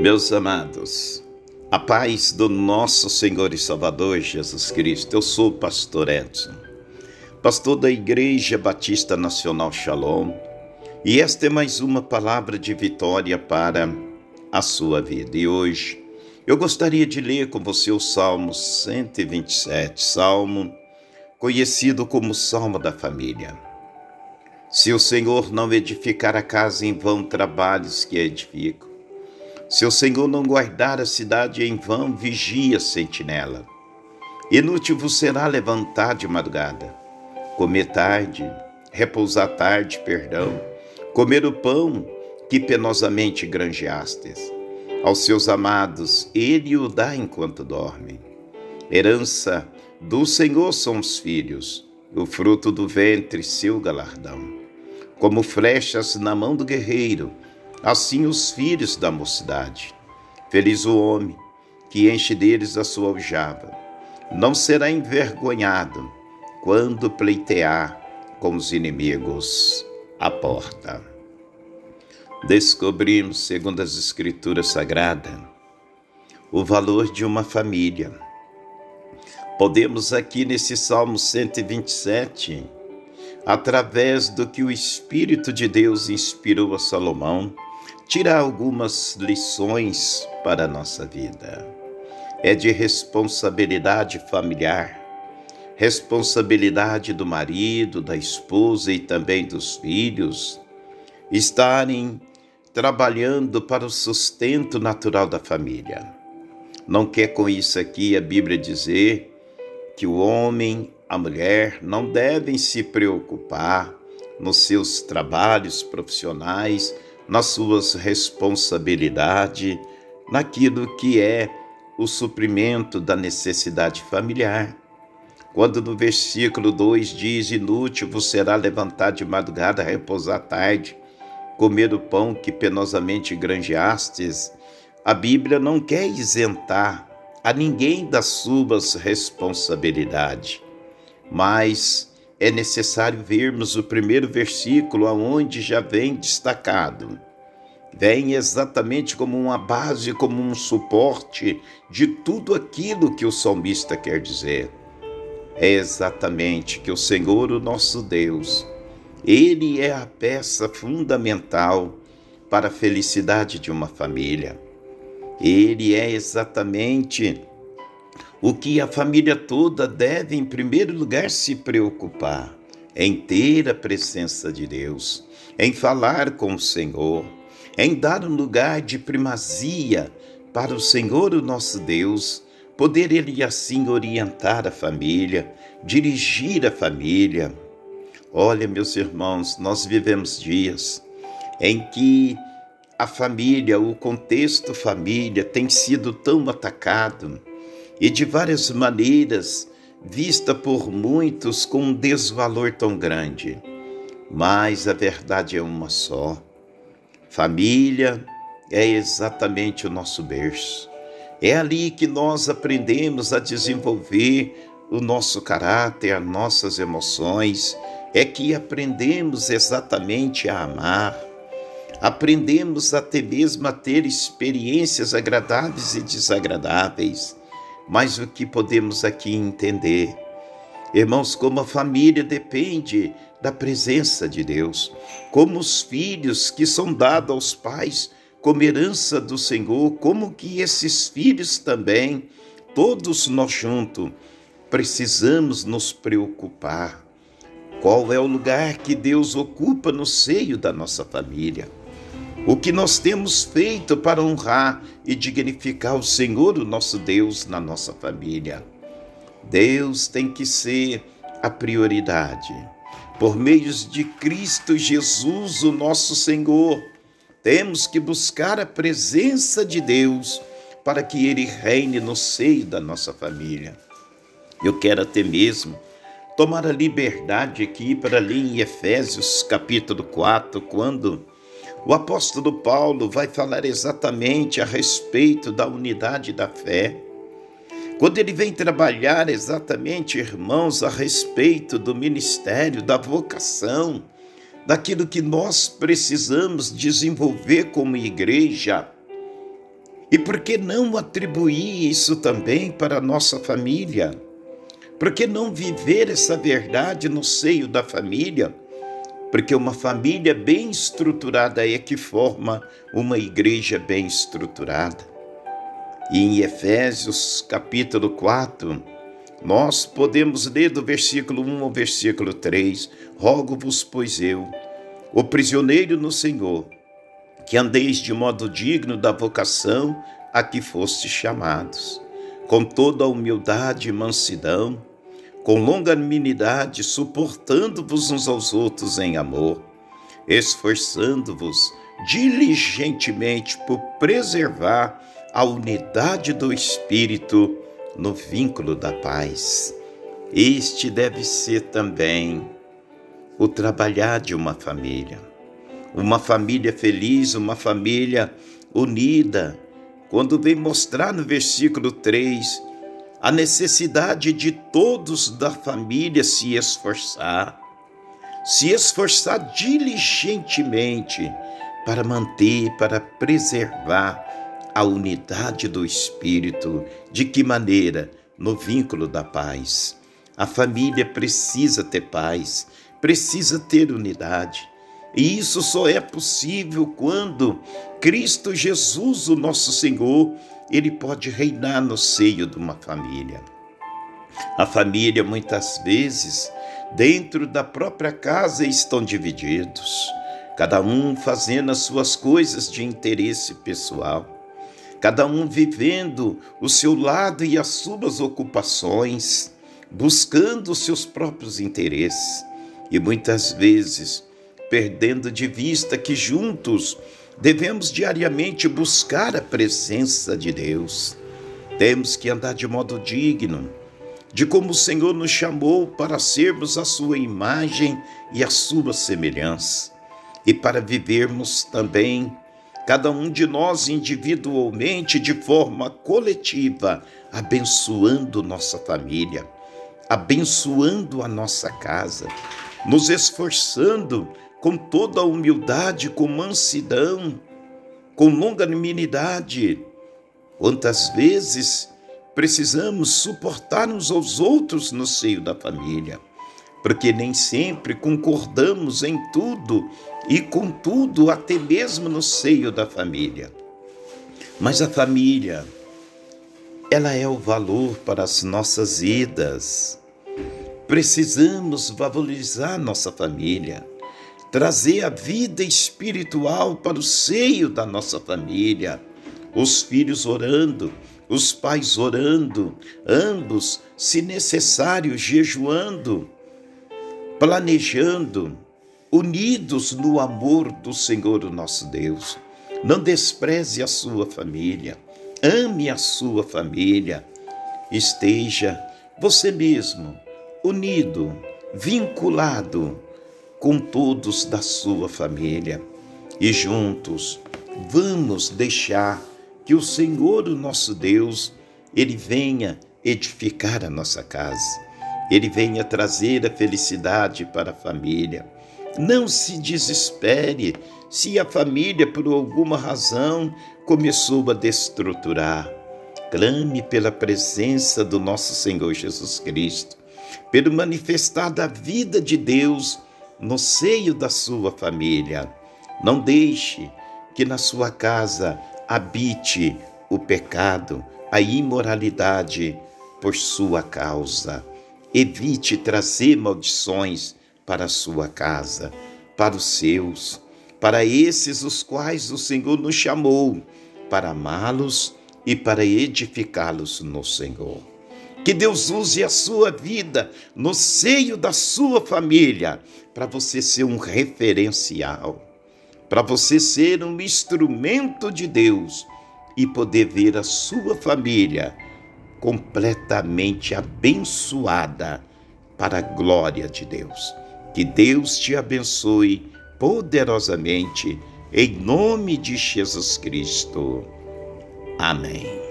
Meus amados, a paz do nosso Senhor e Salvador Jesus Cristo. Eu sou o pastor Edson, pastor da Igreja Batista Nacional Shalom, e esta é mais uma palavra de vitória para a sua vida. E hoje eu gostaria de ler com você o Salmo 127, salmo conhecido como Salmo da Família. Se o Senhor não edificar a casa, em vão trabalhos que edificam. Se o Senhor não guardar a cidade, em vão vigia sentinela. Inútil vos será levantar de madrugada, comer tarde, repousar tarde, perdão, comer o pão que penosamente granjeastes. Aos seus amados, ele o dá enquanto dormem. Herança do Senhor são os filhos, o fruto do ventre, seu galardão. Como flechas na mão do guerreiro, assim os filhos da mocidade. Feliz o homem que enche deles a sua aljava. Não será envergonhado quando pleitear com os inimigos à porta. Descobrimos, segundo as Escrituras Sagradas, o valor de uma família. Podemos aqui nesse Salmo 127, através do que o Espírito de Deus inspirou a Salomão, tirar algumas lições para a nossa vida. É de responsabilidade familiar, responsabilidade do marido, da esposa e também dos filhos estarem trabalhando para o sustento natural da família. Não quer com isso aqui a Bíblia dizer que o homem, a mulher não devem se preocupar nos seus trabalhos profissionais nas suas responsabilidades, naquilo que é o suprimento da necessidade familiar. Quando no versículo 2 diz: Inútil vos será levantar de madrugada, repousar tarde, comer o pão que penosamente granjeastes, a Bíblia não quer isentar a ninguém das suas responsabilidades, mas é necessário vermos o primeiro versículo, aonde já vem destacado. Vem exatamente como uma base, como um suporte de tudo aquilo que o salmista quer dizer. É exatamente que o Senhor, o nosso Deus, ele é a peça fundamental para a felicidade de uma família. Ele é exatamente o que a família toda deve, em primeiro lugar, se preocupar em ter a presença de Deus, em falar com o Senhor, em dar um lugar de primazia para o Senhor, o nosso Deus, poder Ele assim orientar a família, dirigir a família. Olha, meus irmãos, nós vivemos dias em que a família, o contexto família tem sido tão atacado e de várias maneiras vista por muitos com um desvalor tão grande. Mas a verdade é uma só. Família é exatamente o nosso berço. É ali que nós aprendemos a desenvolver o nosso caráter, as nossas emoções, é que aprendemos exatamente a amar, aprendemos até mesmo a ter experiências agradáveis e desagradáveis mas o que podemos aqui entender? Irmãos, como a família depende da presença de Deus, como os filhos que são dados aos pais como herança do Senhor, como que esses filhos também, todos nós juntos, precisamos nos preocupar. Qual é o lugar que Deus ocupa no seio da nossa família? O que nós temos feito para honrar e dignificar o Senhor, o nosso Deus, na nossa família. Deus tem que ser a prioridade. Por meios de Cristo Jesus, o nosso Senhor, temos que buscar a presença de Deus para que Ele reine no seio da nossa família. Eu quero até mesmo tomar a liberdade aqui para ler em Efésios capítulo 4, quando o apóstolo Paulo vai falar exatamente a respeito da unidade da fé. Quando ele vem trabalhar exatamente, irmãos, a respeito do ministério, da vocação, daquilo que nós precisamos desenvolver como igreja, E por que não atribuir isso também para a nossa família? Por que não viver essa verdade no seio da família? Porque uma família bem estruturada é que forma uma igreja bem estruturada. E em Efésios capítulo 4, nós podemos ler do versículo 1 ao versículo 3: Rogo-vos, pois eu, o prisioneiro no Senhor, que andeis de modo digno da vocação a que fostes chamados, com toda a humildade e mansidão, com longanimidade, suportando-vos uns aos outros em amor, esforçando-vos diligentemente por preservar a unidade do Espírito no vínculo da paz. Este deve ser também o trabalhar de uma família. Uma família feliz, uma família unida. Quando vem mostrar no versículo 3 a necessidade de todos da família se esforçar, se esforçar diligentemente para manter, para preservar a unidade do Espírito. De que maneira? No vínculo da paz. A família precisa ter paz, precisa ter unidade. E isso só é possível quando Cristo Jesus, o nosso Senhor, ele pode reinar no seio de uma família. A família, muitas vezes, dentro da própria casa, estão divididos, cada um fazendo as suas coisas de interesse pessoal cada um vivendo o seu lado e as suas ocupações, buscando os seus próprios interesses e muitas vezes perdendo de vista que juntos devemos diariamente buscar a presença de Deus. Temos que andar de modo digno, de como o Senhor nos chamou para sermos a sua imagem e a sua semelhança, e para vivermos também cada um de nós individualmente, de forma coletiva, abençoando nossa família, abençoando a nossa casa, nos esforçando com toda a humildade, com mansidão, com longanimidade. Quantas vezes precisamos suportar uns aos outros no seio da família? porque nem sempre concordamos em tudo e com tudo, até mesmo no seio da família. Mas a família, ela é o valor para as nossas vidas. Precisamos valorizar nossa família, trazer a vida espiritual para o seio da nossa família, os filhos orando, os pais orando, ambos, se necessário, jejuando planejando, unidos no amor do Senhor, o nosso Deus. Não despreze a sua família, ame a sua família. Esteja você mesmo unido, vinculado com todos da sua família. E juntos vamos deixar que o Senhor, o nosso Deus, ele venha edificar a nossa casa ele venha trazer a felicidade para a família. Não se desespere se a família, por alguma razão, começou a destruturar. Clame pela presença do nosso Senhor Jesus Cristo, pelo manifestar da vida de Deus no seio da sua família. Não deixe que na sua casa habite o pecado, a imoralidade por sua causa. Evite trazer maldições para a sua casa, para os seus, para esses os quais o Senhor nos chamou, para amá-los e para edificá-los no Senhor. Que Deus use a sua vida no seio da sua família para você ser um referencial, para você ser um instrumento de Deus e poder ver a sua família completamente abençoada para a glória de Deus. Que Deus te abençoe poderosamente, em nome de Jesus Cristo. Amém.